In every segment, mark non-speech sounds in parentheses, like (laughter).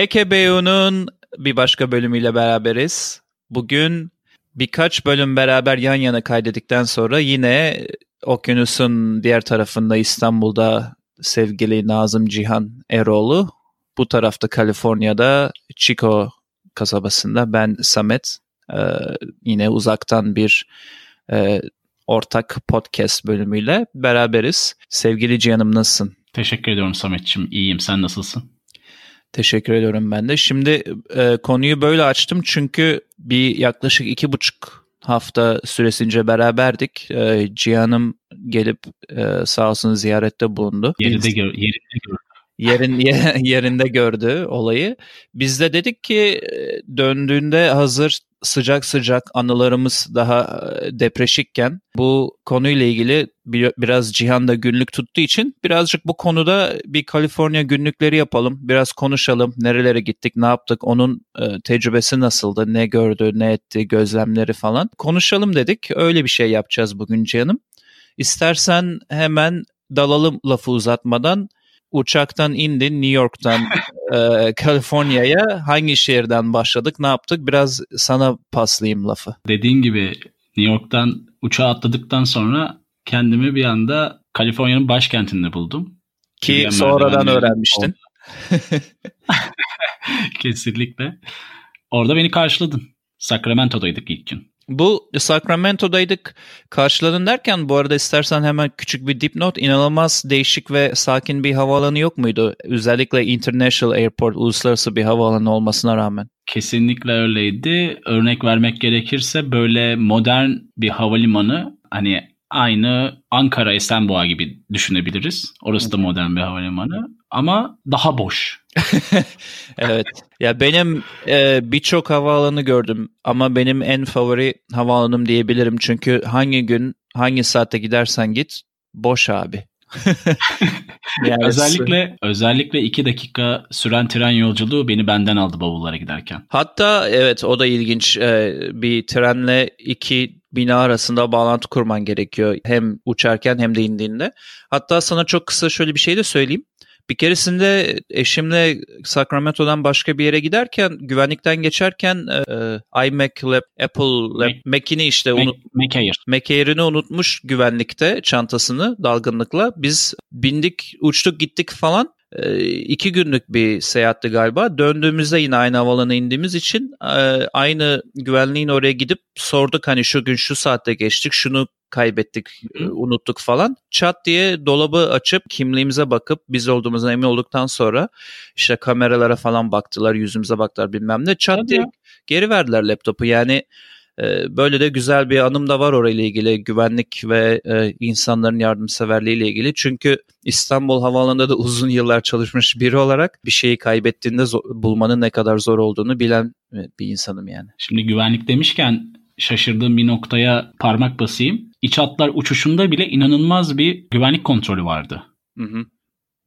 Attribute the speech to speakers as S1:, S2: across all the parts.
S1: HKBU'nun bir başka bölümüyle beraberiz. Bugün birkaç bölüm beraber yan yana kaydettikten sonra yine okyanusun diğer tarafında İstanbul'da sevgili Nazım Cihan Eroğlu. Bu tarafta Kaliforniya'da Chico kasabasında ben Samet. Ee, yine uzaktan bir e, ortak podcast bölümüyle beraberiz. Sevgili Cihan'ım nasılsın?
S2: Teşekkür ediyorum Samet'ciğim. İyiyim. Sen nasılsın?
S1: Teşekkür ediyorum ben de. Şimdi e, konuyu böyle açtım çünkü bir yaklaşık iki buçuk hafta süresince beraberdik. E, Cihan'ım gelip e, sağ olsun ziyarette bulundu.
S2: Yerinde, gör, yerinde gördü.
S1: Yerin, (laughs) yerinde gördü olayı. Biz de dedik ki döndüğünde hazır sıcak sıcak anılarımız daha depreşikken bu konuyla ilgili biraz Cihan da günlük tuttuğu için birazcık bu konuda bir Kaliforniya günlükleri yapalım. Biraz konuşalım. Nerelere gittik, ne yaptık, onun tecrübesi nasıldı, ne gördü, ne etti, gözlemleri falan. Konuşalım dedik. Öyle bir şey yapacağız bugün Cihan'ım. İstersen hemen dalalım lafı uzatmadan uçaktan indin New York'tan (laughs) e, Kaliforniya'ya hangi şehirden başladık ne yaptık biraz sana paslayayım lafı.
S2: Dediğin gibi New York'tan uçağa atladıktan sonra kendimi bir anda Kaliforniya'nın başkentinde buldum.
S1: Ki Yürüyen sonradan öğrenmiştin. (laughs)
S2: Kesinlikle. Orada beni karşıladın. Sacramento'daydık ilk gün.
S1: Bu Sacramento'daydık karşıladın derken bu arada istersen hemen küçük bir dipnot inanılmaz değişik ve sakin bir havaalanı yok muydu? Özellikle International Airport uluslararası bir havaalanı olmasına rağmen.
S2: Kesinlikle öyleydi. Örnek vermek gerekirse böyle modern bir havalimanı hani aynı Ankara Esenboğa gibi düşünebiliriz. Orası da modern bir havalimanı ama daha boş. (laughs)
S1: evet. Ya benim e, birçok havaalanı gördüm ama benim en favori havaalanım diyebilirim. Çünkü hangi gün hangi saatte gidersen git boş abi. (laughs)
S2: yani özellikle özellikle iki dakika süren tren yolculuğu beni benden aldı bavullara giderken.
S1: Hatta evet o da ilginç. Ee, bir trenle iki bina arasında bağlantı kurman gerekiyor. Hem uçarken hem de indiğinde. Hatta sana çok kısa şöyle bir şey de söyleyeyim. Bir keresinde eşimle Sacramento'dan başka bir yere giderken güvenlikten geçerken e, iMac Lab, Apple Lab, Mac'ini işte
S2: unut, Mac
S1: unutmuş güvenlikte çantasını dalgınlıkla. Biz bindik, uçtuk, gittik falan. E, iki günlük bir seyahatti galiba. Döndüğümüzde yine aynı havalana indiğimiz için e, aynı güvenliğin oraya gidip sorduk hani şu gün şu saatte geçtik şunu kaybettik, Hı. E, unuttuk falan. Çat diye dolabı açıp kimliğimize bakıp biz olduğumuzdan emin olduktan sonra işte kameralara falan baktılar, yüzümüze baktılar bilmem ne. Çat Hadi diye ya. geri verdiler laptopu. Yani böyle de güzel bir anım da var orayla ilgili güvenlik ve e, insanların yardımseverliğiyle ilgili. Çünkü İstanbul Havaalanı'nda da uzun yıllar çalışmış biri olarak bir şeyi kaybettiğinde zor, bulmanın ne kadar zor olduğunu bilen bir insanım yani.
S2: Şimdi güvenlik demişken şaşırdığım bir noktaya parmak basayım iç hatlar uçuşunda bile inanılmaz bir güvenlik kontrolü vardı. Hı hı.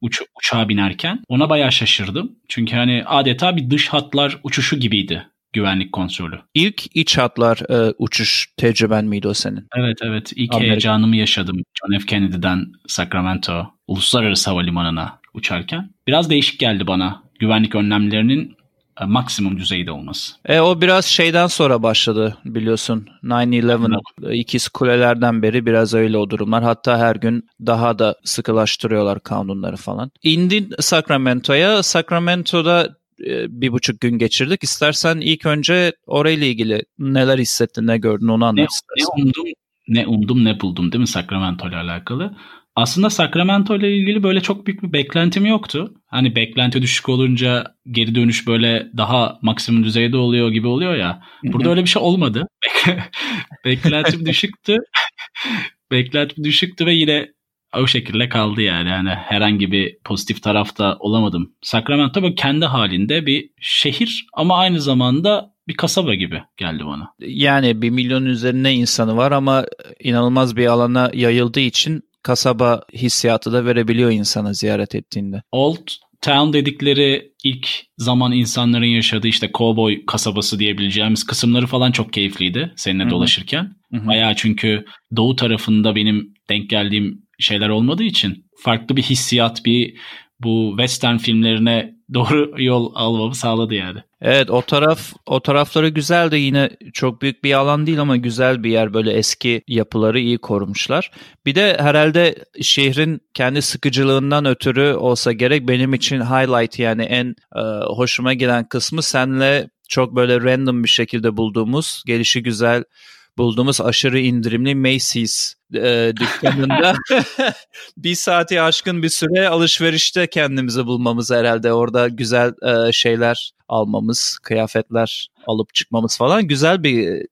S2: Uç, uçağa binerken. Ona bayağı şaşırdım. Çünkü hani adeta bir dış hatlar uçuşu gibiydi güvenlik kontrolü.
S1: İlk iç hatlar e, uçuş tecrüben miydi o senin?
S2: Evet evet. İlk Amerika. heyecanımı yaşadım. John F. Kennedy'den Sacramento Uluslararası Havalimanı'na uçarken. Biraz değişik geldi bana. Güvenlik önlemlerinin e, maksimum düzeyde olması.
S1: E, o biraz şeyden sonra başladı biliyorsun. 9-11 ikiz kulelerden beri biraz öyle o durumlar. Hatta her gün daha da sıkılaştırıyorlar kanunları falan. İndin Sacramento'ya. Sacramento'da e, bir buçuk gün geçirdik. İstersen ilk önce orayla ilgili neler hissettin, ne gördün onu anlat
S2: ne, Ne umdum, ne umdum ne buldum değil mi Sacramento ile alakalı? Aslında Sacramento ile ilgili böyle çok büyük bir beklentim yoktu. Hani beklenti düşük olunca geri dönüş böyle daha maksimum düzeyde oluyor gibi oluyor ya. Burada öyle bir şey olmadı. (laughs) beklentim (laughs) düşüktü. beklentim düşüktü ve yine o şekilde kaldı yani. yani herhangi bir pozitif tarafta olamadım. Sacramento böyle kendi halinde bir şehir ama aynı zamanda bir kasaba gibi geldi bana.
S1: Yani bir milyon üzerine insanı var ama inanılmaz bir alana yayıldığı için kasaba hissiyatı da verebiliyor insana ziyaret ettiğinde.
S2: Old Town dedikleri ilk zaman insanların yaşadığı işte cowboy kasabası diyebileceğimiz kısımları falan çok keyifliydi seninle Hı-hı. dolaşırken. Hı-hı. Bayağı çünkü doğu tarafında benim denk geldiğim şeyler olmadığı için farklı bir hissiyat, bir bu western filmlerine doğru yol almamı sağladı yani.
S1: Evet o taraf o tarafları güzel de yine çok büyük bir alan değil ama güzel bir yer böyle eski yapıları iyi korumuşlar. Bir de herhalde şehrin kendi sıkıcılığından ötürü olsa gerek benim için highlight yani en e, hoşuma giden kısmı senle çok böyle random bir şekilde bulduğumuz gelişi güzel bulduğumuz aşırı indirimli Macy's e, dükkanında (laughs) bir saati aşkın bir süre alışverişte kendimizi bulmamız herhalde. Orada güzel e, şeyler almamız, kıyafetler alıp çıkmamız falan güzel bir e,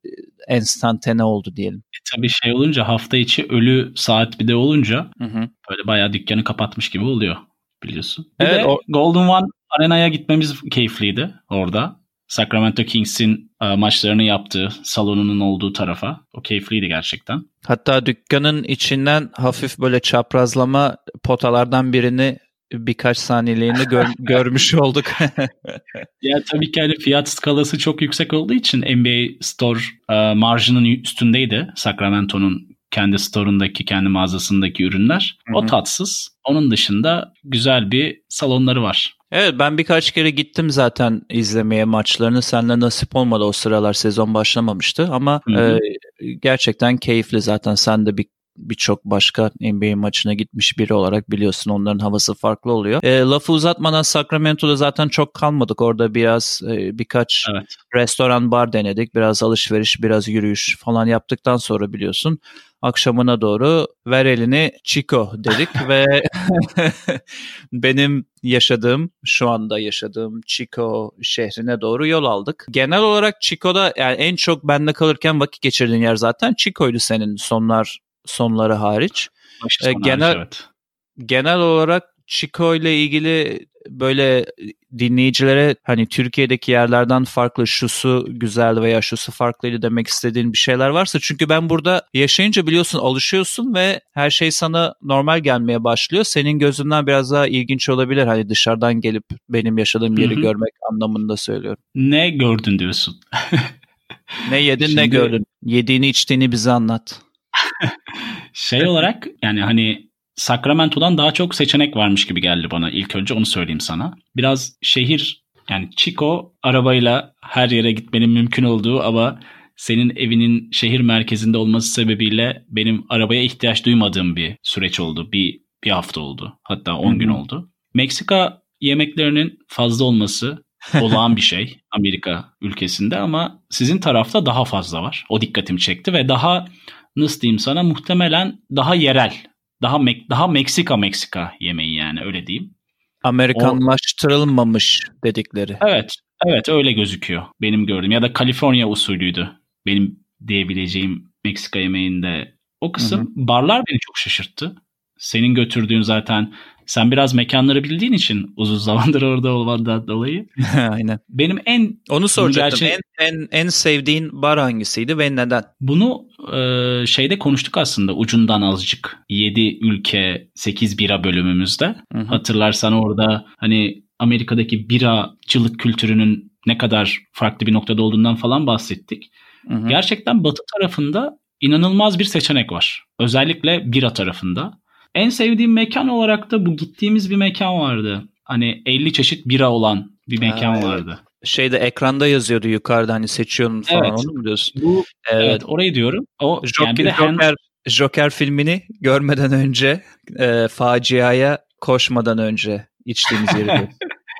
S1: enstantane oldu diyelim.
S2: E, tabii şey olunca hafta içi ölü saat bir de olunca hı hı. böyle bayağı dükkanı kapatmış gibi oluyor biliyorsun. Bir evet, de o... Golden One Arena'ya gitmemiz keyifliydi orada. Sacramento Kings'in e, maçlarını yaptığı salonunun olduğu tarafa. O keyifliydi gerçekten.
S1: Hatta dükkanın içinden hafif böyle çaprazlama potalardan birini birkaç saniyeliğini gör, (laughs) görmüş olduk. (laughs)
S2: ya tabii ki hani fiyat skalası çok yüksek olduğu için NBA Store e, marjının üstündeydi Sacramento'nun kendi store'undaki, kendi mağazasındaki ürünler. Hı-hı. O tatsız. Onun dışında güzel bir salonları var.
S1: Evet ben birkaç kere gittim zaten izlemeye maçlarını. Seninle nasip olmadı o sıralar sezon başlamamıştı ama e, gerçekten keyifli zaten sen de bir birçok başka NBA maçına gitmiş biri olarak biliyorsun onların havası farklı oluyor. E, lafı uzatmadan Sacramento'da zaten çok kalmadık. Orada biraz e, birkaç evet. restoran bar denedik. Biraz alışveriş, biraz yürüyüş falan yaptıktan sonra biliyorsun akşamına doğru ver elini Chico dedik ve (laughs) benim yaşadığım şu anda yaşadığım Chico şehrine doğru yol aldık. Genel olarak Chico'da yani en çok bende kalırken vakit geçirdiğin yer zaten Chico'ydu senin sonlar sonları hariç.
S2: Ee, genel hariç, evet.
S1: genel olarak Chico ile ilgili böyle dinleyicilere hani Türkiye'deki yerlerden farklı şusu güzel veya şusu farklıydı demek istediğin bir şeyler varsa çünkü ben burada yaşayınca biliyorsun alışıyorsun ve her şey sana normal gelmeye başlıyor. Senin gözünden biraz daha ilginç olabilir hani dışarıdan gelip benim yaşadığım yeri Hı-hı. görmek anlamında söylüyorum.
S2: Ne gördün diyorsun? (laughs)
S1: ne yedin Şimdi... ne gördün? Yediğini içtiğini bize anlat.
S2: Şey olarak yani hani Sacramento'dan daha çok seçenek varmış gibi geldi bana. İlk önce onu söyleyeyim sana. Biraz şehir yani Chico arabayla her yere gitmenin mümkün olduğu ama senin evinin şehir merkezinde olması sebebiyle benim arabaya ihtiyaç duymadığım bir süreç oldu. Bir, bir hafta oldu. Hatta 10 gün oldu. Meksika yemeklerinin fazla olması olağan bir şey Amerika ülkesinde ama sizin tarafta daha fazla var. O dikkatimi çekti ve daha nasıl diyeyim sana muhtemelen daha yerel daha Mek daha Meksika Meksika yemeği yani öyle diyeyim.
S1: Amerikanlaştırılmamış o, dedikleri.
S2: Evet. Evet öyle gözüküyor benim gördüğüm ya da Kaliforniya usulüydü benim diyebileceğim Meksika yemeğinde o kısım. Hı hı. Barlar beni çok şaşırttı. Senin götürdüğün zaten sen biraz mekanları bildiğin için uzun (laughs) zamandır orada olmandan dolayı. (laughs)
S1: Aynen.
S2: Benim en
S1: onu soracaktım. Gerçek... En, en en sevdiğin bar hangisiydi ve neden?
S2: Bunu e, şeyde konuştuk aslında ucundan azıcık. 7 ülke 8 bira bölümümüzde. Hı-hı. Hatırlarsan orada hani Amerika'daki biracılık kültürünün ne kadar farklı bir noktada olduğundan falan bahsettik. Hı-hı. Gerçekten batı tarafında inanılmaz bir seçenek var. Özellikle bira tarafında. En sevdiğim mekan olarak da bu gittiğimiz bir mekan vardı. Hani 50 çeşit bira olan bir mekan ha, vardı.
S1: Şeyde ekranda yazıyordu yukarıda hani seçiyorsun falan evet. onu mu diyorsun?
S2: Bu, evet. evet orayı diyorum. O
S1: Joker, yani bir de Joker, Joker filmini görmeden önce e, faciaya koşmadan önce içtiğimiz yeri.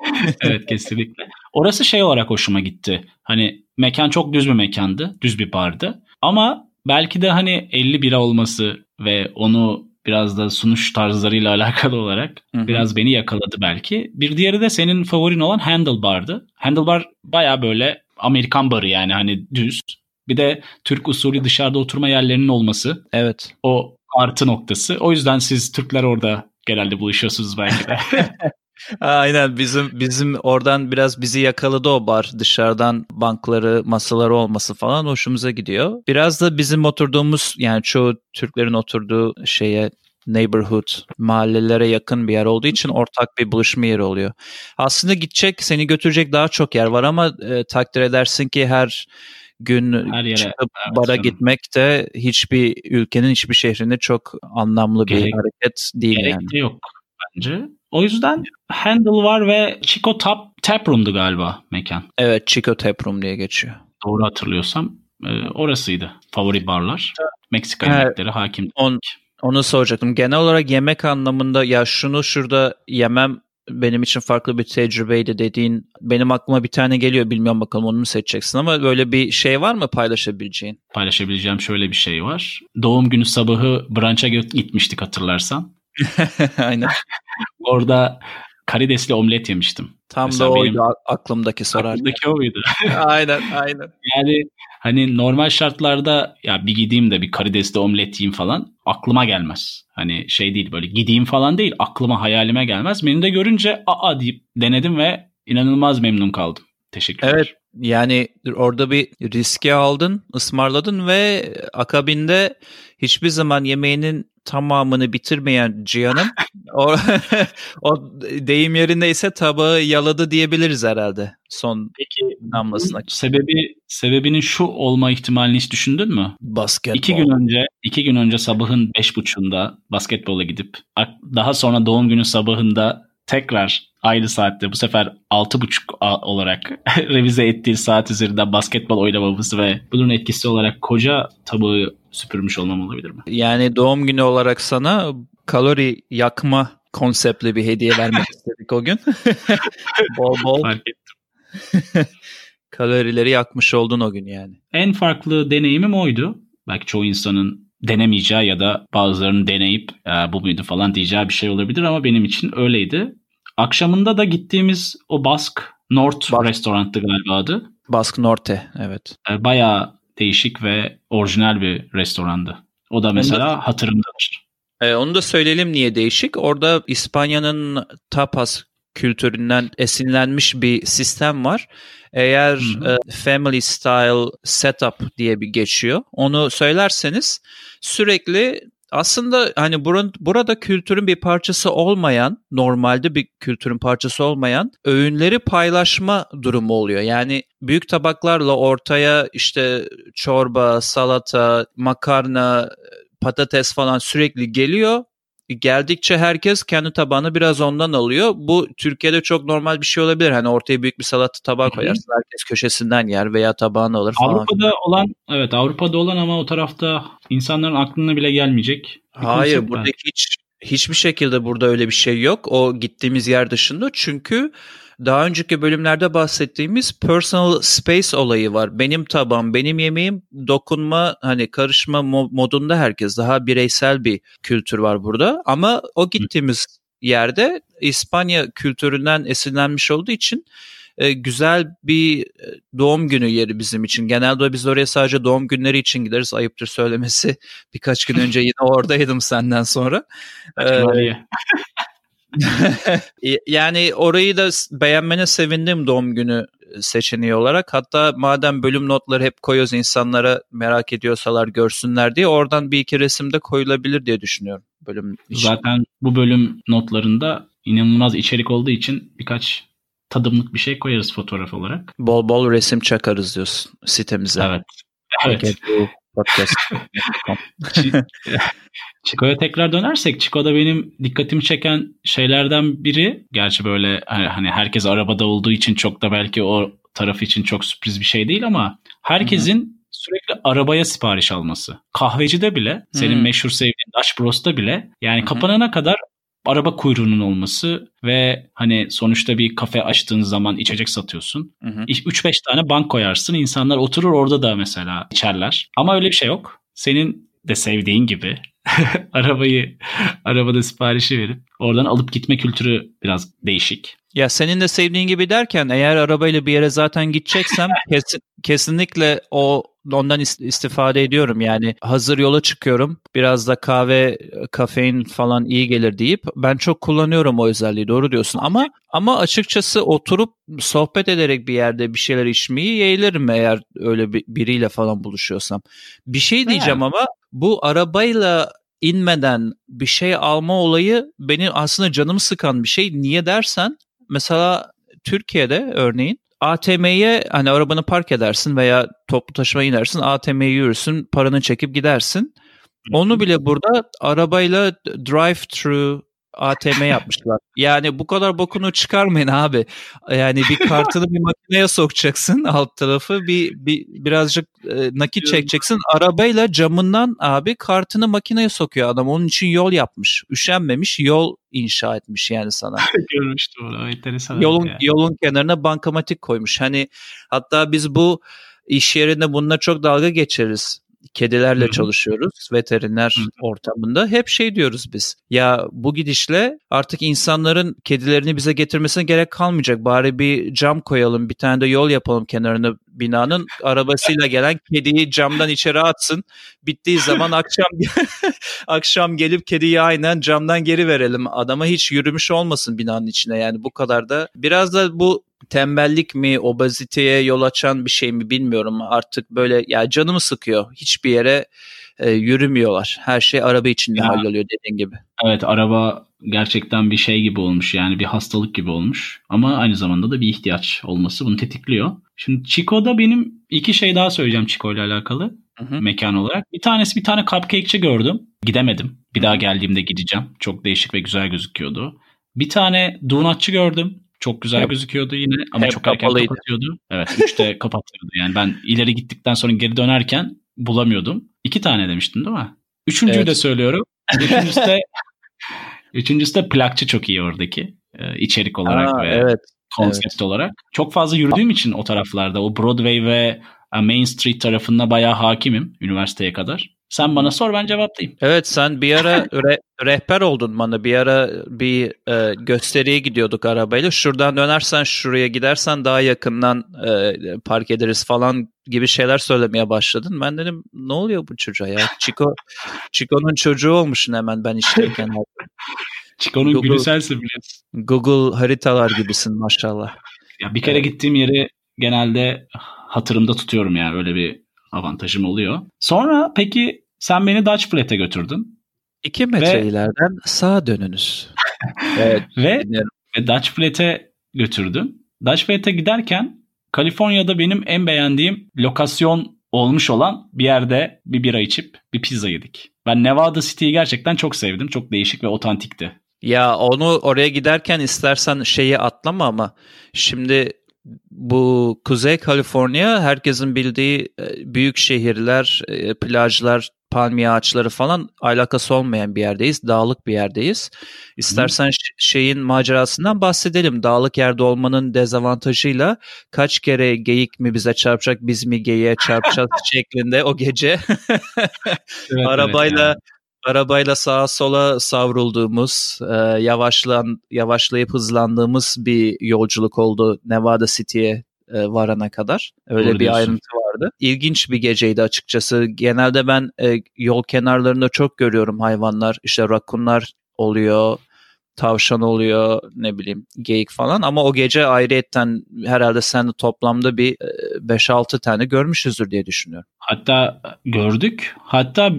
S1: (laughs)
S2: evet kesinlikle. Orası şey olarak hoşuma gitti. Hani mekan çok düz bir mekandı. Düz bir bardı. Ama belki de hani 50 bira olması ve onu biraz da sunuş tarzlarıyla (laughs) alakalı olarak Hı-hı. biraz beni yakaladı belki. Bir diğeri de senin favorin olan Handlebar'dı. Handlebar baya böyle Amerikan barı yani hani düz. Bir de Türk usulü dışarıda oturma yerlerinin olması.
S1: Evet.
S2: O artı noktası. O yüzden siz Türkler orada genelde buluşuyorsunuz belki de. (laughs)
S1: Aynen bizim bizim oradan biraz bizi yakaladı o bar. Dışarıdan bankları, masaları olması falan hoşumuza gidiyor. Biraz da bizim oturduğumuz yani çoğu Türklerin oturduğu şeye neighborhood, mahallelere yakın bir yer olduğu için ortak bir buluşma yeri oluyor. Aslında gidecek, seni götürecek daha çok yer var ama e, takdir edersin ki her gün her yere, çıkıp evet, bara canım. gitmek de hiçbir ülkenin hiçbir şehrinde çok anlamlı Gerek, bir hareket değil
S2: gerek
S1: yani.
S2: De yok bence. O yüzden Handle var ve Chico Tap Taproom'du galiba mekan.
S1: Evet Chico Taproom diye geçiyor.
S2: Doğru hatırlıyorsam e, orasıydı. Favori barlar. Meksika evet. yemekleri hakim.
S1: On, onu soracaktım. Genel olarak yemek anlamında ya şunu şurada yemem benim için farklı bir tecrübeydi dediğin benim aklıma bir tane geliyor bilmiyorum bakalım onu mu seçeceksin ama böyle bir şey var mı paylaşabileceğin?
S2: Paylaşabileceğim şöyle bir şey var. Doğum günü sabahı brunch'a gitmiştik hatırlarsan. (laughs)
S1: Aynen.
S2: Orada karidesli omlet yemiştim.
S1: Tam Mesela da oydu aklımdaki sorar.
S2: Aklımdaki oydu. (laughs)
S1: aynen aynen.
S2: Yani hani normal şartlarda ya bir gideyim de bir karidesli omlet yiyeyim falan aklıma gelmez. Hani şey değil böyle gideyim falan değil aklıma hayalime gelmez. Menüde görünce aa deyip denedim ve inanılmaz memnun kaldım. Teşekkürler.
S1: Evet yani orada bir riske aldın, ısmarladın ve akabinde hiçbir zaman yemeğinin tamamını bitirmeyen Cihan'ın o, (laughs) o deyim yerindeyse tabağı yaladı diyebiliriz herhalde son Peki, damlasına.
S2: Sebebi sebebinin şu olma ihtimalini hiç düşündün mü?
S1: Basketbol.
S2: İki gün önce iki gün önce sabahın beş buçuğunda basketbola gidip daha sonra doğum günü sabahında tekrar aynı saatte bu sefer 6.30 olarak (laughs) revize ettiği saat üzerinden basketbol oynamamız ve bunun etkisi olarak koca tabağı süpürmüş olmam olabilir mi?
S1: Yani doğum günü olarak sana kalori yakma konseptli bir hediye vermek (laughs) istedik o gün. (laughs) bol bol. Fark ettim. (laughs) Kalorileri yakmış oldun o gün yani.
S2: En farklı deneyimim oydu. Belki çoğu insanın denemeyeceği ya da bazılarının deneyip bu muydu falan diyeceği bir şey olabilir ama benim için öyleydi. Akşamında da gittiğimiz o Bask North Bas- restoranttı galiba adı.
S1: Bask Norte evet.
S2: E, bayağı değişik ve orijinal bir restorandı. O da mesela onu da, hatırımdadır.
S1: E, onu da söyleyelim niye değişik. Orada İspanya'nın tapas kültüründen esinlenmiş bir sistem var. Eğer e, family style setup diye bir geçiyor. Onu söylerseniz sürekli aslında hani buranın, burada kültürün bir parçası olmayan, normalde bir kültürün parçası olmayan öğünleri paylaşma durumu oluyor. Yani büyük tabaklarla ortaya işte çorba, salata, makarna, patates falan sürekli geliyor geldikçe herkes kendi tabağını biraz ondan alıyor. Bu Türkiye'de çok normal bir şey olabilir. Hani ortaya büyük bir salata tabağı koyarsın. Herkes köşesinden yer veya tabağını alır falan.
S2: Avrupa'da olan evet Avrupa'da olan ama o tarafta insanların aklına bile gelmeyecek.
S1: Hayır buradaki hiç hiçbir şekilde burada öyle bir şey yok. O gittiğimiz yer dışında. Çünkü daha önceki bölümlerde bahsettiğimiz personal space olayı var. Benim tabağım, benim yemeğim dokunma hani karışma modunda herkes. Daha bireysel bir kültür var burada. Ama o gittiğimiz yerde İspanya kültüründen esinlenmiş olduğu için e, güzel bir e, doğum günü yeri bizim için. Genelde biz oraya sadece doğum günleri için gideriz. Ayıptır söylemesi. (laughs) Birkaç gün önce yine oradaydım senden sonra. Ee, (laughs) yani orayı da beğenmene sevindim doğum günü seçeneği olarak. Hatta madem bölüm notları hep koyuyoruz insanlara merak ediyorsalar görsünler diye oradan bir iki resim de koyulabilir diye düşünüyorum bölüm
S2: için. Zaten bu bölüm notlarında inanılmaz içerik olduğu için birkaç tadımlık bir şey koyarız fotoğraf olarak.
S1: Bol bol resim çakarız diyorsun sitemize.
S2: Evet. Evet. Podcast. (laughs) Chico'ya (laughs) tekrar dönersek Chico'da benim dikkatimi çeken şeylerden biri gerçi böyle hani, hani herkes arabada olduğu için çok da belki o tarafı için çok sürpriz bir şey değil ama herkesin Hı-hı. sürekli arabaya sipariş alması. Kahvecide bile senin Hı-hı. meşhur sevdiğin Dash Bros'ta bile yani Hı-hı. kapanana kadar araba kuyruğunun olması ve hani sonuçta bir kafe açtığın zaman içecek satıyorsun. 3-5 tane bank koyarsın. insanlar oturur orada da mesela içerler. Ama öyle bir şey yok. Senin de sevdiğin gibi (laughs) arabayı arabada siparişi verip oradan alıp gitme kültürü biraz değişik.
S1: Ya senin de sevdiğin gibi derken eğer arabayla bir yere zaten gideceksem (laughs) kesin, kesinlikle o ondan istifade ediyorum. Yani hazır yola çıkıyorum. Biraz da kahve, kafein falan iyi gelir deyip ben çok kullanıyorum o özelliği. Doğru diyorsun. Ama ama açıkçası oturup sohbet ederek bir yerde bir şeyler içmeyi yeğlerim eğer öyle bir, biriyle falan buluşuyorsam. Bir şey diyeceğim ama bu arabayla inmeden bir şey alma olayı benim aslında canımı sıkan bir şey. Niye dersen mesela Türkiye'de örneğin ATM'ye hani arabanı park edersin veya toplu taşıma inersin ATM'ye yürürsün paranı çekip gidersin. Onu bile burada arabayla drive through ATM yapmışlar. Yani bu kadar bokunu çıkarmayın abi. Yani bir kartını bir makineye sokacaksın (laughs) alt tarafı bir, bir birazcık e, nakit çekeceksin. Arabayla camından abi kartını makineye sokuyor adam. Onun için yol yapmış. Üşenmemiş yol inşa etmiş yani sana. (laughs)
S2: Görmüştüm onu. Enteresan.
S1: Yolun, yani. yolun kenarına bankamatik koymuş. Hani hatta biz bu iş yerinde bununla çok dalga geçeriz kedilerle Hı-hı. çalışıyoruz veteriner Hı-hı. ortamında. Hep şey diyoruz biz. Ya bu gidişle artık insanların kedilerini bize getirmesine gerek kalmayacak. Bari bir cam koyalım, bir tane de yol yapalım kenarına binanın. Arabasıyla gelen kediyi camdan içeri atsın. Bittiği zaman akşam (laughs) akşam gelip kediyi aynen camdan geri verelim. Adama hiç yürümüş olmasın binanın içine. Yani bu kadar da biraz da bu tembellik mi, obeziteye yol açan bir şey mi bilmiyorum. Artık böyle ya canımı sıkıyor. Hiçbir yere e, yürümüyorlar. Her şey araba içinde ya, halloluyor dediğin gibi.
S2: Evet araba gerçekten bir şey gibi olmuş. Yani bir hastalık gibi olmuş. Ama aynı zamanda da bir ihtiyaç olması bunu tetikliyor. Şimdi Chico'da benim iki şey daha söyleyeceğim Chico ile alakalı. Hı hı. Mekan olarak. Bir tanesi bir tane cupcake'çi gördüm. Gidemedim. Bir daha geldiğimde gideceğim. Çok değişik ve güzel gözüküyordu. Bir tane donatçı gördüm. Çok güzel hep, gözüküyordu yine ama çok erken kapalıydı. kapatıyordu. Evet 3'te (laughs) kapatıyordu. Yani ben ileri gittikten sonra geri dönerken bulamıyordum. İki tane demiştin değil mi? Üçüncüyü evet. de söylüyorum. Üçüncüsü de, (laughs) üçüncüsü de plakçı çok iyi oradaki. Ee, içerik olarak Aa, ve evet. konsept evet. olarak. Çok fazla yürüdüğüm için o taraflarda o Broadway ve e, Main Street tarafında bayağı hakimim üniversiteye kadar. Sen bana sor ben cevaplayayım.
S1: Evet sen bir ara (laughs) re- rehber oldun bana. Bir ara bir e, gösteriye gidiyorduk arabayla. Şuradan dönersen şuraya gidersen daha yakından e, park ederiz falan gibi şeyler söylemeye başladın. Ben dedim ne oluyor bu çocuğa ya? Chico Chico'nun çocuğu olmuşsun hemen ben işteyken. (laughs)
S2: Chico'nun gülü sensin biliyorsun.
S1: Google haritalar gibisin maşallah.
S2: Ya bir kere evet. gittiğim yeri genelde hatırımda tutuyorum yani öyle bir avantajım oluyor. Sonra peki sen beni Dutch Flat'e götürdün.
S1: İki metre ve, ileriden sağa dönünüz. (laughs)
S2: evet, ve, ve Dutch Flat'e götürdün. Dutch Flat'e giderken Kaliforniya'da benim en beğendiğim lokasyon olmuş olan bir yerde bir bira içip bir pizza yedik. Ben Nevada City'yi gerçekten çok sevdim. Çok değişik ve otantikti.
S1: Ya onu oraya giderken istersen şeyi atlama ama şimdi bu Kuzey Kaliforniya herkesin bildiği e, büyük şehirler, e, plajlar, palmiye ağaçları falan alakası olmayan bir yerdeyiz. Dağlık bir yerdeyiz. İstersen Hı. şeyin macerasından bahsedelim. Dağlık yerde olmanın dezavantajıyla kaç kere geyik mi bize çarpacak, biz mi geyiğe çarpacağız (laughs) şeklinde o gece evet, (laughs) arabayla evet. Arabayla sağa sola savrulduğumuz, e, yavaşlan yavaşlayıp hızlandığımız bir yolculuk oldu Nevada City'ye e, varana kadar. Öyle Doğru bir diyorsun. ayrıntı vardı. İlginç bir geceydi açıkçası. Genelde ben e, yol kenarlarında çok görüyorum hayvanlar. İşte rakunlar oluyor, tavşan oluyor, ne bileyim geyik falan. Ama o gece ayrıyetten herhalde sen de toplamda bir 5-6 tane görmüşüzdür diye düşünüyorum.
S2: Hatta gördük. Hatta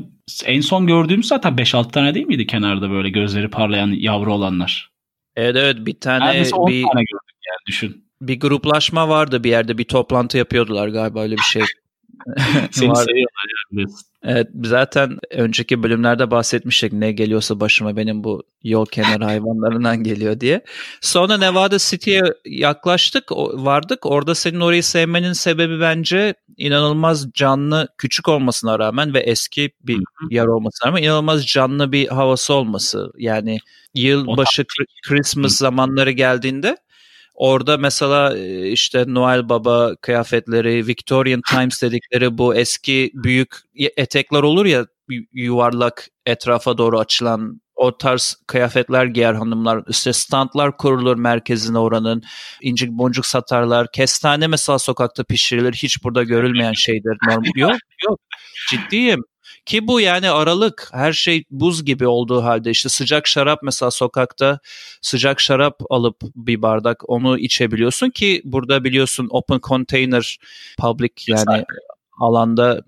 S2: en son gördüğümüz zaten 5-6 tane değil miydi kenarda böyle gözleri parlayan yavru olanlar?
S1: Evet evet bir tane
S2: Neredeyse 10 bir... tane gördük yani düşün
S1: bir gruplaşma vardı bir yerde bir toplantı yapıyordular galiba öyle bir şey. (laughs) (laughs)
S2: Seni seviyorlar yani.
S1: Evet zaten önceki bölümlerde bahsetmiştik ne geliyorsa başıma benim bu yol kenarı hayvanlarından geliyor diye. Sonra Nevada City'ye yaklaştık vardık orada senin orayı sevmenin sebebi bence inanılmaz canlı küçük olmasına rağmen ve eski bir yer olmasına rağmen inanılmaz canlı bir havası olması. Yani yılbaşı Christmas zamanları geldiğinde Orada mesela e, işte Noel Baba kıyafetleri, Victorian Times dedikleri bu eski büyük etekler olur ya yuvarlak etrafa doğru açılan o tarz kıyafetler giyer hanımlar. İşte standlar kurulur merkezine oranın. incik boncuk satarlar. Kestane mesela sokakta pişirilir. Hiç burada görülmeyen şeydir. Normal. Yok yok. Ciddiyim. Ki bu yani Aralık her şey buz gibi olduğu halde işte sıcak şarap mesela sokakta sıcak şarap alıp bir bardak onu içebiliyorsun ki burada biliyorsun open container public yani alanda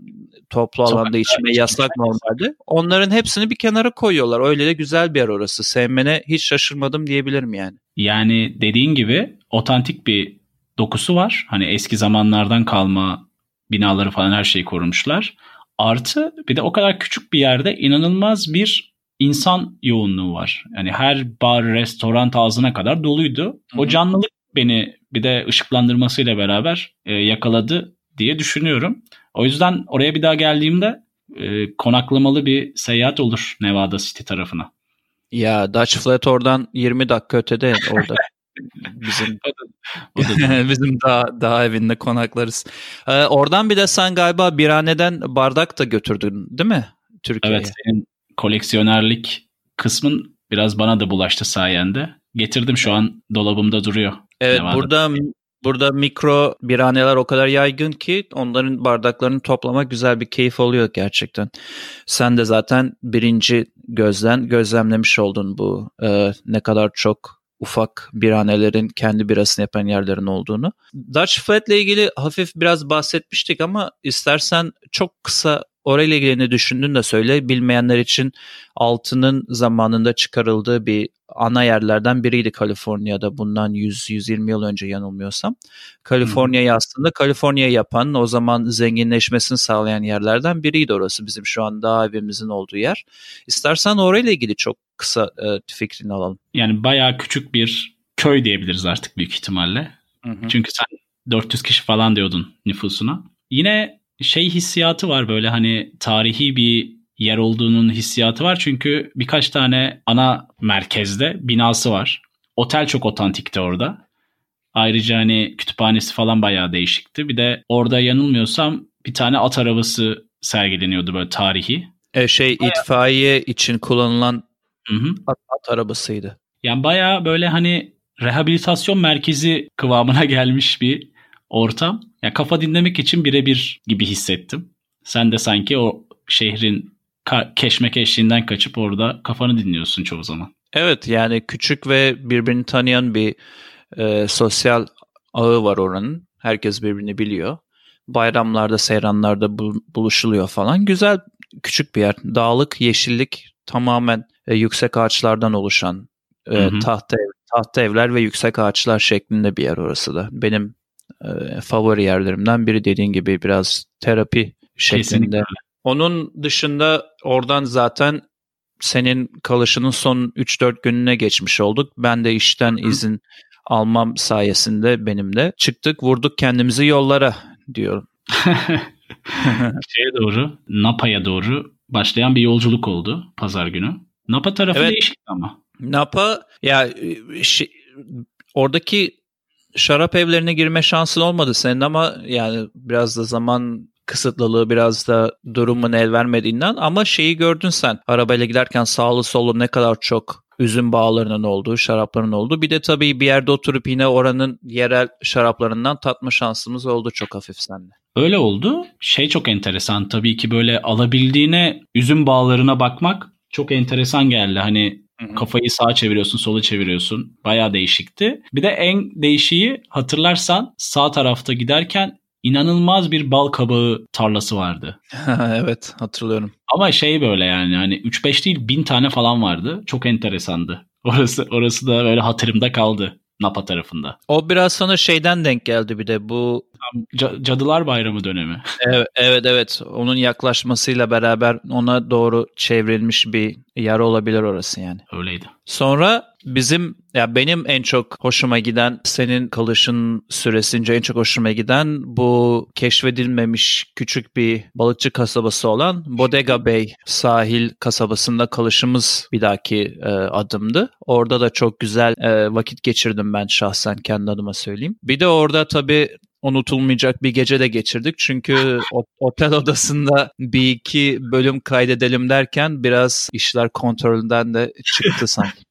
S1: toplu alanda içme yasak normalde. Onların hepsini bir kenara koyuyorlar. Öyle de güzel bir yer orası. Sevmene hiç şaşırmadım diyebilirim yani.
S2: Yani dediğin gibi otantik bir dokusu var. Hani eski zamanlardan kalma binaları falan her şeyi korumuşlar. Artı bir de o kadar küçük bir yerde inanılmaz bir insan yoğunluğu var. Yani her bar, restoran ağzına kadar doluydu. O canlılık beni bir de ışıklandırmasıyla beraber e, yakaladı diye düşünüyorum. O yüzden oraya bir daha geldiğimde e, konaklamalı bir seyahat olur Nevada City tarafına.
S1: Ya Dutch Flat oradan 20 dakika ötede (laughs) orada. Bizim (laughs) bizim daha daha evinde konaklarız. Ee, oradan bir de sen galiba birhaneden bardak da götürdün değil mi Türkiye'ye?
S2: Evet senin koleksiyonerlik kısmın biraz bana da bulaştı sayende. Getirdim şu an dolabımda duruyor.
S1: Evet Nevada. burada burada mikro birhaneler o kadar yaygın ki onların bardaklarını toplamak güzel bir keyif oluyor gerçekten. Sen de zaten birinci gözden gözlemlemiş oldun bu e, ne kadar çok ufak birhanelerin kendi birasını yapan yerlerin olduğunu. Dutch Flat ile ilgili hafif biraz bahsetmiştik ama istersen çok kısa orayla ilgili ne düşündüğünü de söyle. Bilmeyenler için altının zamanında çıkarıldığı bir ana yerlerden biriydi Kaliforniya'da bundan 100-120 yıl önce yanılmıyorsam. Kaliforniya'yı aslında Kaliforniya yapan o zaman zenginleşmesini sağlayan yerlerden biriydi orası bizim şu an daha evimizin olduğu yer. İstersen orayla ilgili çok kısa e, fikrini alalım.
S2: Yani bayağı küçük bir köy diyebiliriz artık büyük ihtimalle. Hı hı. Çünkü sen 400 kişi falan diyordun nüfusuna. Yine şey hissiyatı var böyle hani tarihi bir yer olduğunun hissiyatı var. Çünkü birkaç tane ana merkezde binası var. Otel çok otantikti orada. Ayrıca hani kütüphanesi falan bayağı değişikti. Bir de orada yanılmıyorsam bir tane at arabası sergileniyordu böyle tarihi.
S1: E şey bayağı... itfaiye için kullanılan hı hı. At, at arabasıydı.
S2: Yani bayağı böyle hani rehabilitasyon merkezi kıvamına gelmiş bir ortam. Yani kafa dinlemek için birebir gibi hissettim. Sen de sanki o şehrin ka- keşmekeşliğinden kaçıp orada kafanı dinliyorsun çoğu zaman.
S1: Evet yani küçük ve birbirini tanıyan bir e, sosyal ağı var oranın. Herkes birbirini biliyor. Bayramlarda, seyranlarda bul- buluşuluyor falan. Güzel küçük bir yer. Dağlık, yeşillik tamamen e, yüksek ağaçlardan oluşan e, tahta ev, tahta evler ve yüksek ağaçlar şeklinde bir yer orası da. Benim e, favori yerlerimden biri dediğin gibi biraz terapi şeklinde. Kesinlikle. Onun dışında oradan zaten senin kalışının son 3-4 gününe geçmiş olduk. Ben de işten izin almam sayesinde benim de çıktık vurduk kendimizi yollara diyorum. (laughs)
S2: Şeye doğru Napa'ya doğru başlayan bir yolculuk oldu pazar günü. Napa tarafı evet. değişik ama.
S1: Napa ya şey, oradaki şarap evlerine girme şansın olmadı senin ama yani biraz da zaman kısıtlılığı biraz da durumun el vermediğinden ama şeyi gördün sen arabayla giderken sağlı solu ne kadar çok üzüm bağlarının olduğu, şarapların olduğu. Bir de tabii bir yerde oturup yine oranın yerel şaraplarından tatma şansımız oldu çok hafif seninle.
S2: Öyle oldu. Şey çok enteresan tabii ki böyle alabildiğine üzüm bağlarına bakmak çok enteresan geldi. Hani Hı-hı. Kafayı sağa çeviriyorsun, sola çeviriyorsun. Bayağı değişikti. Bir de en değişiği hatırlarsan sağ tarafta giderken inanılmaz bir bal kabağı tarlası vardı. (laughs)
S1: evet hatırlıyorum.
S2: Ama şey böyle yani hani 3-5 değil 1000 tane falan vardı. Çok enteresandı. Orası orası da böyle hatırımda kaldı. Napa tarafında.
S1: O biraz sana şeyden denk geldi bir de bu
S2: Cadılar Bayramı dönemi.
S1: Evet, evet evet onun yaklaşmasıyla beraber ona doğru çevrilmiş bir yer olabilir orası yani.
S2: Öyleydi.
S1: Sonra bizim ya benim en çok hoşuma giden senin kalışın süresince en çok hoşuma giden bu keşfedilmemiş küçük bir balıkçı kasabası olan Bodega Bay sahil kasabasında kalışımız bir dahaki e, adımdı. Orada da çok güzel e, vakit geçirdim ben şahsen kendi adıma söyleyeyim. Bir de orada tabii unutulmayacak bir gece de geçirdik. Çünkü otel odasında bir iki bölüm kaydedelim derken biraz işler kontrolünden de çıktı sanki.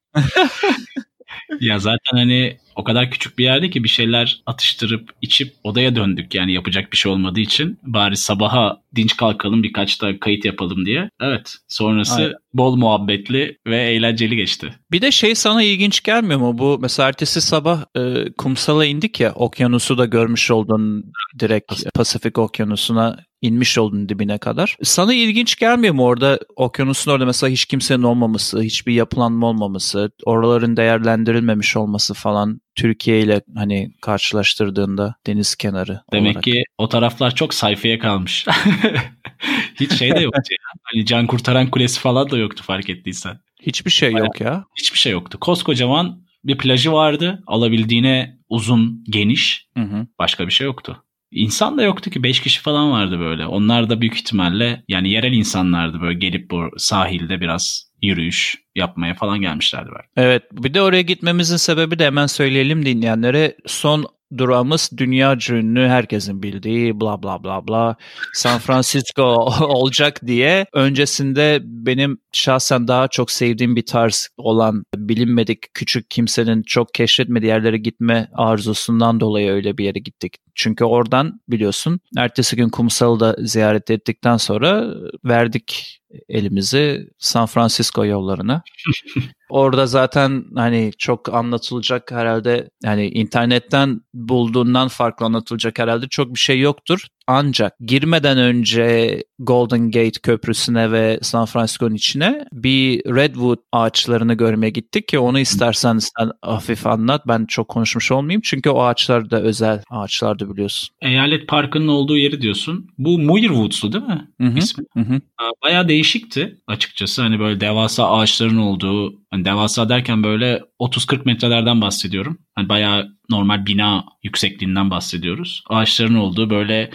S2: Ya zaten hani o kadar küçük bir yerde ki bir şeyler atıştırıp içip odaya döndük yani yapacak bir şey olmadığı için. Bari sabaha dinç kalkalım birkaç da kayıt yapalım diye. Evet sonrası Aynen. bol muhabbetli ve eğlenceli geçti.
S1: Bir de şey sana ilginç gelmiyor mu? Bu mesela ertesi sabah e, kumsala indik ya okyanusu da görmüş oldun direkt Pasifik, okyanusuna inmiş oldun dibine kadar. Sana ilginç gelmiyor mu orada okyanusun orada mesela hiç kimsenin olmaması, hiçbir yapılanma olmaması, oraların değerlendirilmemiş olması falan Türkiye ile hani karşılaştırdığında deniz kenarı
S2: Demek olarak. ki o taraflar çok sayfaya kalmış. (laughs) Hiç şey de yok. Hani can kurtaran kulesi falan da yoktu fark ettiysen.
S1: Hiçbir şey Bayağı, yok ya.
S2: Hiçbir şey yoktu. Koskocaman bir plajı vardı. Alabildiğine uzun, geniş. Hı hı. Başka bir şey yoktu. İnsan da yoktu ki 5 kişi falan vardı böyle. Onlar da büyük ihtimalle yani yerel insanlardı böyle gelip bu sahilde biraz yürüyüş yapmaya falan gelmişlerdi belki.
S1: Evet bir de oraya gitmemizin sebebi de hemen söyleyelim dinleyenlere. Son durağımız dünya ünlü herkesin bildiği bla bla bla bla San Francisco (laughs) olacak diye öncesinde benim şahsen daha çok sevdiğim bir tarz olan bilinmedik küçük kimsenin çok keşfetmediği yerlere gitme arzusundan dolayı öyle bir yere gittik. Çünkü oradan biliyorsun ertesi gün kumsalı da ziyaret ettikten sonra verdik elimizi San Francisco yollarına. (laughs) Orada zaten hani çok anlatılacak herhalde yani internetten bulduğundan farklı anlatılacak herhalde çok bir şey yoktur. Ancak girmeden önce Golden Gate Köprüsü'ne ve San Francisco'nun içine bir Redwood ağaçlarını görmeye gittik ki onu istersen sen hafif anlat. Ben çok konuşmuş olmayayım çünkü o ağaçlar da özel ağaçlardı biliyorsun.
S2: Eyalet Parkı'nın olduğu yeri diyorsun. Bu Muir Woods'u değil mi? Hı hı. İsmi. Hı hı. Bayağı değişikti açıkçası. Hani böyle devasa ağaçların olduğu, hani devasa derken böyle 30-40 metrelerden bahsediyorum. Hani bayağı normal bina yüksekliğinden bahsediyoruz. Ağaçların olduğu böyle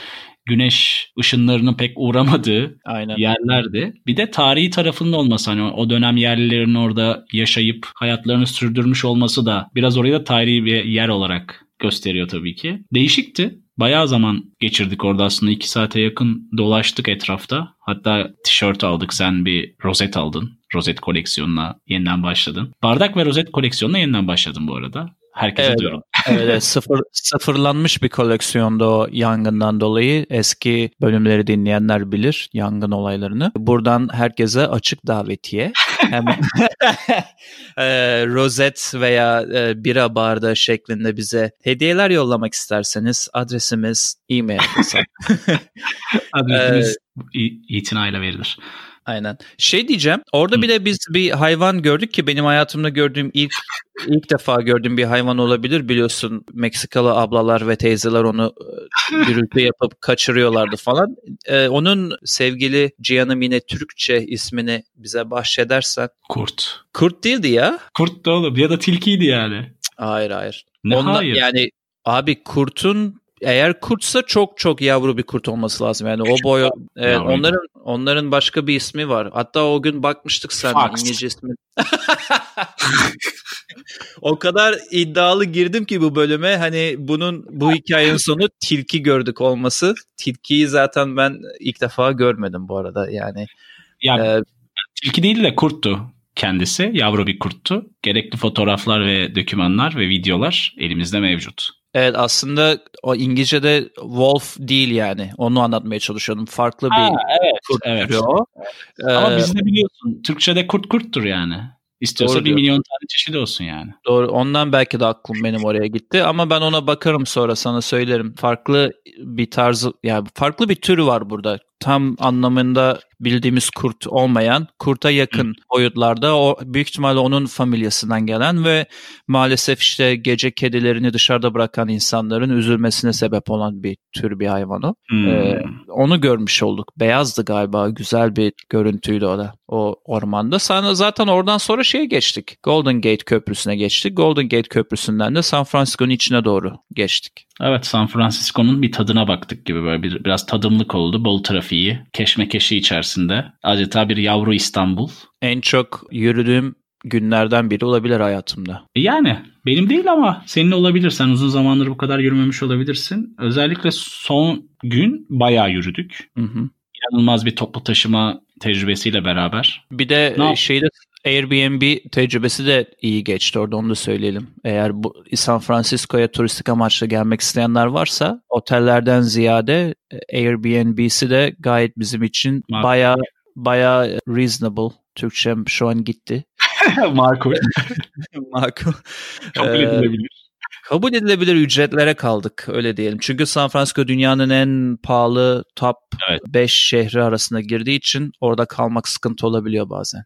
S2: güneş ışınlarının pek uğramadığı Aynen. yerlerdi. Bir de tarihi tarafının olması hani o dönem yerlilerin orada yaşayıp hayatlarını sürdürmüş olması da biraz orayı da tarihi bir yer olarak gösteriyor tabii ki. Değişikti. Bayağı zaman geçirdik orada aslında. iki saate yakın dolaştık etrafta. Hatta tişört aldık. Sen bir rozet aldın. Rozet koleksiyonuna yeniden başladın. Bardak ve rozet koleksiyonuna yeniden başladın bu arada. Herkese
S1: evet,
S2: diyorum.
S1: evet, (laughs) sıfır, sıfırlanmış bir koleksiyonda o yangından dolayı. Eski bölümleri dinleyenler bilir yangın olaylarını. Buradan herkese açık davetiye. Hem (laughs) (laughs) e, rozet veya e, bira bardağı şeklinde bize hediyeler yollamak isterseniz adresimiz e-mail.
S2: adresimiz e, itinayla verilir.
S1: Aynen. Şey diyeceğim. Orada bile biz bir hayvan gördük ki benim hayatımda gördüğüm ilk ilk defa gördüğüm bir hayvan olabilir biliyorsun. Meksikalı ablalar ve teyzeler onu e, (laughs) gürültü yapıp kaçırıyorlardı falan. Ee, onun sevgili Cihan'ım yine Türkçe ismini bize bahşedersen.
S2: Kurt.
S1: Kurt değildi ya.
S2: Kurt da oğlum ya da tilkiydi yani.
S1: Hayır hayır.
S2: Ne Ondan, hayır?
S1: Yani abi kurtun eğer kurtsa çok çok yavru bir kurt olması lazım. Yani o boy evet, onların onların başka bir ismi var. Hatta o gün bakmıştık sen İngilizce ismi. (laughs) o kadar iddialı girdim ki bu bölüme hani bunun bu hikayenin sonu tilki gördük olması. Tilkiyi zaten ben ilk defa görmedim bu arada yani.
S2: Ya e, tilki değil de kurttu kendisi. Yavru bir kurttu. Gerekli fotoğraflar ve dokümanlar ve videolar elimizde mevcut.
S1: Evet aslında o İngilizce'de wolf değil yani. Onu anlatmaya çalışıyordum. Farklı bir ha,
S2: evet, kurt evet. o. Ee, Ama bizde biliyorsun Türkçe'de kurt kurttur yani. İstiyorsa Doğru bir milyon tane çeşidi olsun yani.
S1: Doğru. Ondan belki de aklım benim oraya gitti. Ama ben ona bakarım sonra sana söylerim. Farklı bir tarzı yani farklı bir türü var burada. Tam anlamında bildiğimiz kurt olmayan, kurta yakın boyutlarda o büyük ihtimalle onun familyasından gelen ve maalesef işte gece kedilerini dışarıda bırakan insanların üzülmesine sebep olan bir tür bir hayvan o. Ee, onu görmüş olduk. Beyazdı galiba. Güzel bir görüntüydü o da o ormanda. Sana zaten oradan sonra şeye geçtik. Golden Gate Köprüsü'ne geçtik. Golden Gate Köprüsü'nden de San Francisco'nun içine doğru geçtik.
S2: Evet San Francisco'nun bir tadına baktık gibi böyle bir, biraz tadımlık oldu. Bol trafiği, keşmekeşi içerisinde. Adeta bir yavru İstanbul.
S1: En çok yürüdüğüm günlerden biri olabilir hayatımda.
S2: Yani benim değil ama senin olabilir. Sen uzun zamandır bu kadar yürümemiş olabilirsin. Özellikle son gün bayağı yürüdük. Hı hı. İnanılmaz bir toplu taşıma tecrübesiyle beraber.
S1: Bir de ne şeyde Airbnb tecrübesi de iyi geçti orada onu da söyleyelim. Eğer bu San Francisco'ya turistik amaçla gelmek isteyenler varsa otellerden ziyade e, Airbnb'si de gayet bizim için bayağı bayağı reasonable. Türkçem şu an gitti. (laughs)
S2: Makul. (laughs)
S1: Makul.
S2: Kabul ee, edilebilir.
S1: Kabul edilebilir ücretlere kaldık öyle diyelim. Çünkü San Francisco dünyanın en pahalı top 5 evet. şehri arasında girdiği için orada kalmak sıkıntı olabiliyor bazen.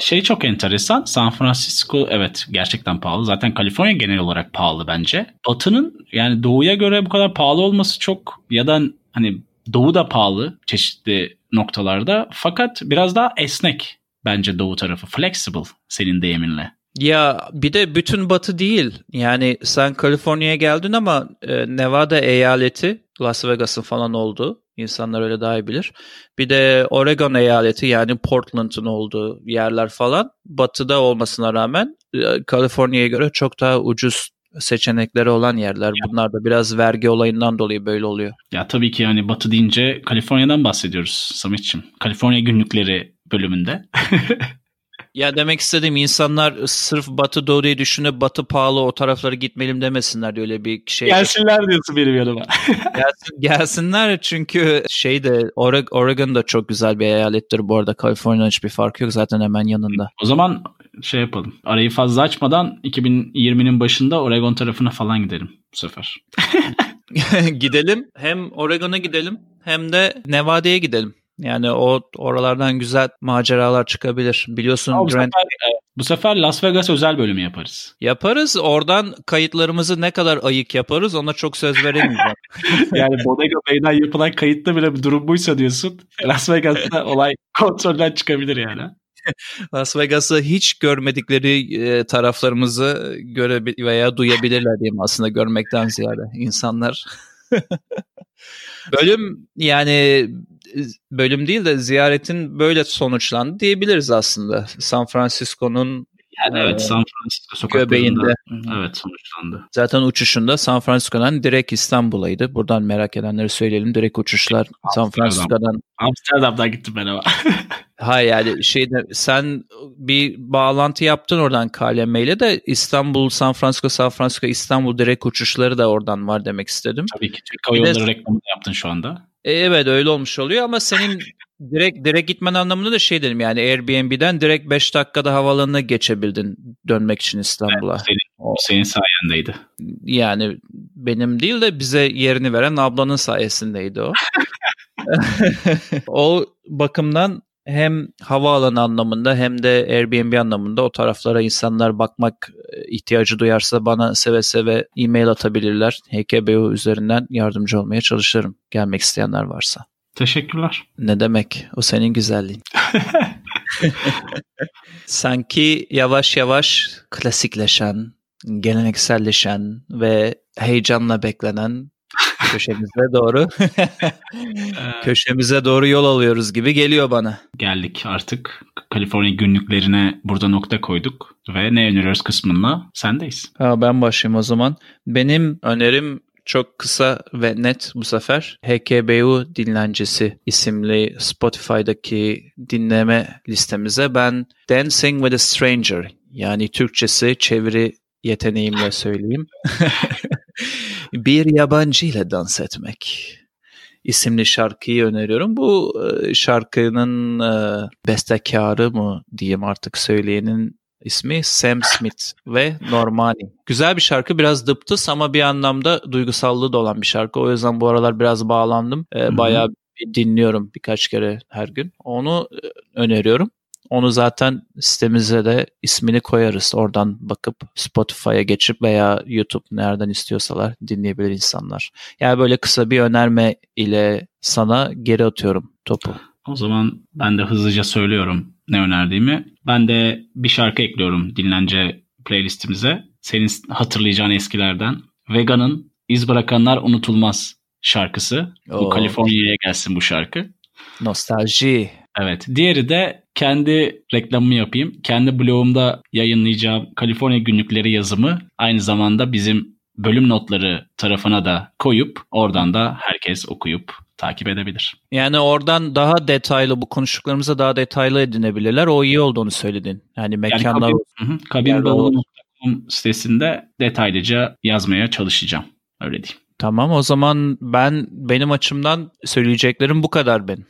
S2: Şey çok enteresan. San Francisco evet gerçekten pahalı. Zaten Kaliforniya genel olarak pahalı bence. Batı'nın yani doğuya göre bu kadar pahalı olması çok ya da hani Doğu da pahalı çeşitli noktalarda fakat biraz daha esnek bence Doğu tarafı. Flexible senin deyiminle.
S1: Ya bir de bütün batı değil. Yani sen Kaliforniya'ya geldin ama e, Nevada eyaleti Las Vegas'ın falan olduğu. İnsanlar öyle daha iyi bilir. Bir de Oregon eyaleti yani Portland'ın olduğu yerler falan batıda olmasına rağmen e, Kaliforniya'ya göre çok daha ucuz seçenekleri olan yerler. Bunlar da biraz vergi olayından dolayı böyle oluyor.
S2: Ya tabii ki yani batı deyince Kaliforniya'dan bahsediyoruz Samet'ciğim. Kaliforniya günlükleri bölümünde. (laughs)
S1: Ya demek istediğim insanlar sırf Batı Doğu diye düşünüp Batı pahalı o taraflara gitmeliyim demesinler diye öyle bir şey.
S2: Gelsinler diyorsun benim yanıma. (laughs)
S1: Gelsin, gelsinler çünkü şey de Oregon da çok güzel bir eyalettir bu arada. Kaliforniya'nın hiçbir farkı yok zaten hemen yanında.
S2: O zaman şey yapalım. Arayı fazla açmadan 2020'nin başında Oregon tarafına falan gidelim bu sefer. (laughs)
S1: gidelim. Hem Oregon'a gidelim hem de Nevada'ya gidelim. Yani o oralardan güzel maceralar çıkabilir. Biliyorsun
S2: bu, Grant... sefer, bu sefer Las Vegas özel bölümü yaparız.
S1: Yaparız. Oradan kayıtlarımızı ne kadar ayık yaparız ona çok söz veremeyeceğim. (laughs)
S2: yani Bodega Bay'den yapılan kayıtta bile bir durum buysa diyorsun. Las Vegas'ta (laughs) olay kontrolden çıkabilir yani.
S1: Las Vegas'ı hiç görmedikleri e, taraflarımızı göre veya duyabilirler diyeyim aslında görmekten ziyade insanlar. (laughs) Bölüm yani bölüm değil de ziyaretin böyle sonuçlandı diyebiliriz aslında. San Francisco'nun
S2: yani evet San Francisco sokaklarında evet sonuçlandı.
S1: Zaten uçuşunda San Francisco'dan direkt İstanbul'aydı. Buradan merak edenleri söyleyelim. Direkt uçuşlar San Francisco'dan.
S2: Amsterdam'dan gittim ben ama. (laughs)
S1: Hayır yani şeyde sen bir bağlantı yaptın oradan KLM ile de İstanbul, San Francisco, San Francisco, İstanbul direkt uçuşları da oradan var demek istedim.
S2: Tabii ki Türk Hava Yolları reklamını yaptın şu anda.
S1: E, evet öyle olmuş oluyor ama senin (laughs) direkt direkt gitmen anlamında da şey dedim yani Airbnb'den direkt 5 dakikada havalanına geçebildin dönmek için İstanbul'a. Evet,
S2: senin, o, senin sayendeydi.
S1: Yani benim değil de bize yerini veren ablanın sayesindeydi o. (laughs) (laughs) o bakımdan hem havaalanı anlamında hem de Airbnb anlamında o taraflara insanlar bakmak e, ihtiyacı duyarsa bana seve seve e-mail atabilirler. HKBU üzerinden yardımcı olmaya çalışırım gelmek isteyenler varsa.
S2: Teşekkürler.
S1: Ne demek? O senin güzelliğin. (laughs) Sanki yavaş yavaş klasikleşen, gelenekselleşen ve heyecanla beklenen köşemize doğru (laughs) köşemize doğru yol alıyoruz gibi geliyor bana.
S2: Geldik artık Kaliforniya günlüklerine burada nokta koyduk ve ne öneriyoruz kısmında sendeyiz.
S1: Ha, ben başlayayım o zaman. Benim önerim çok kısa ve net bu sefer. HKBU Dinlencesi isimli Spotify'daki dinleme listemize ben Dancing with a Stranger yani Türkçesi çeviri yeteneğimle (laughs) söyleyeyim. bir yabancı ile dans etmek isimli şarkıyı öneriyorum. Bu e, şarkının e, bestekarı mı diyeyim artık söyleyenin ismi Sam Smith ve Normani. Güzel bir şarkı biraz dıptıs ama bir anlamda duygusallığı da olan bir şarkı. O yüzden bu aralar biraz bağlandım. Ee, bayağı dinliyorum birkaç kere her gün. Onu e, öneriyorum. Onu zaten sitemize de ismini koyarız. Oradan bakıp Spotify'a geçip veya YouTube nereden istiyorsalar dinleyebilir insanlar. Yani böyle kısa bir önerme ile sana geri atıyorum topu.
S2: O zaman ben de hızlıca söylüyorum ne önerdiğimi. Ben de bir şarkı ekliyorum dinlence playlistimize. Senin hatırlayacağın eskilerden. Vega'nın İz Bırakanlar Unutulmaz şarkısı. Oo. Bu Kaliforniya'ya gelsin bu şarkı.
S1: Nostalji.
S2: Evet. Diğeri de kendi reklamımı yapayım. Kendi blogumda yayınlayacağım Kaliforniya günlükleri yazımı aynı zamanda bizim bölüm notları tarafına da koyup oradan da herkes okuyup takip edebilir.
S1: Yani oradan daha detaylı bu konuştuklarımıza daha detaylı edinebilirler. O iyi olduğunu söyledin. Yani mekanlar...
S2: Yani kabin, kabin sitesinde detaylıca yazmaya çalışacağım. Öyle diyeyim.
S1: Tamam o zaman ben benim açımdan söyleyeceklerim bu kadar benim.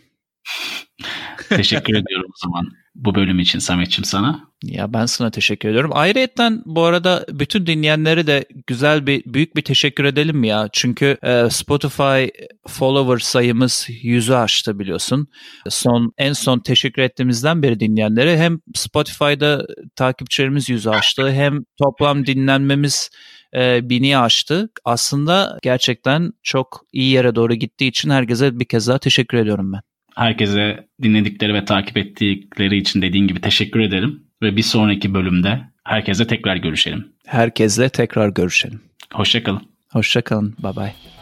S2: Teşekkür (laughs) ediyorum o zaman bu bölüm için Samet'ciğim sana.
S1: Ya ben sana teşekkür ediyorum. Ayrıyeten bu arada bütün dinleyenlere de güzel bir büyük bir teşekkür edelim ya. Çünkü e, Spotify follower sayımız yüzü aştı biliyorsun. Son en son teşekkür ettiğimizden beri dinleyenlere hem Spotify'da takipçilerimiz yüzü aştı hem toplam dinlenmemiz e, bini aştı. Aslında gerçekten çok iyi yere doğru gittiği için herkese bir kez daha teşekkür ediyorum ben.
S2: Herkese dinledikleri ve takip ettikleri için dediğin gibi teşekkür ederim. Ve bir sonraki bölümde herkese tekrar görüşelim.
S1: Herkesle tekrar görüşelim.
S2: Hoşçakalın.
S1: Hoşçakalın. Bye bye.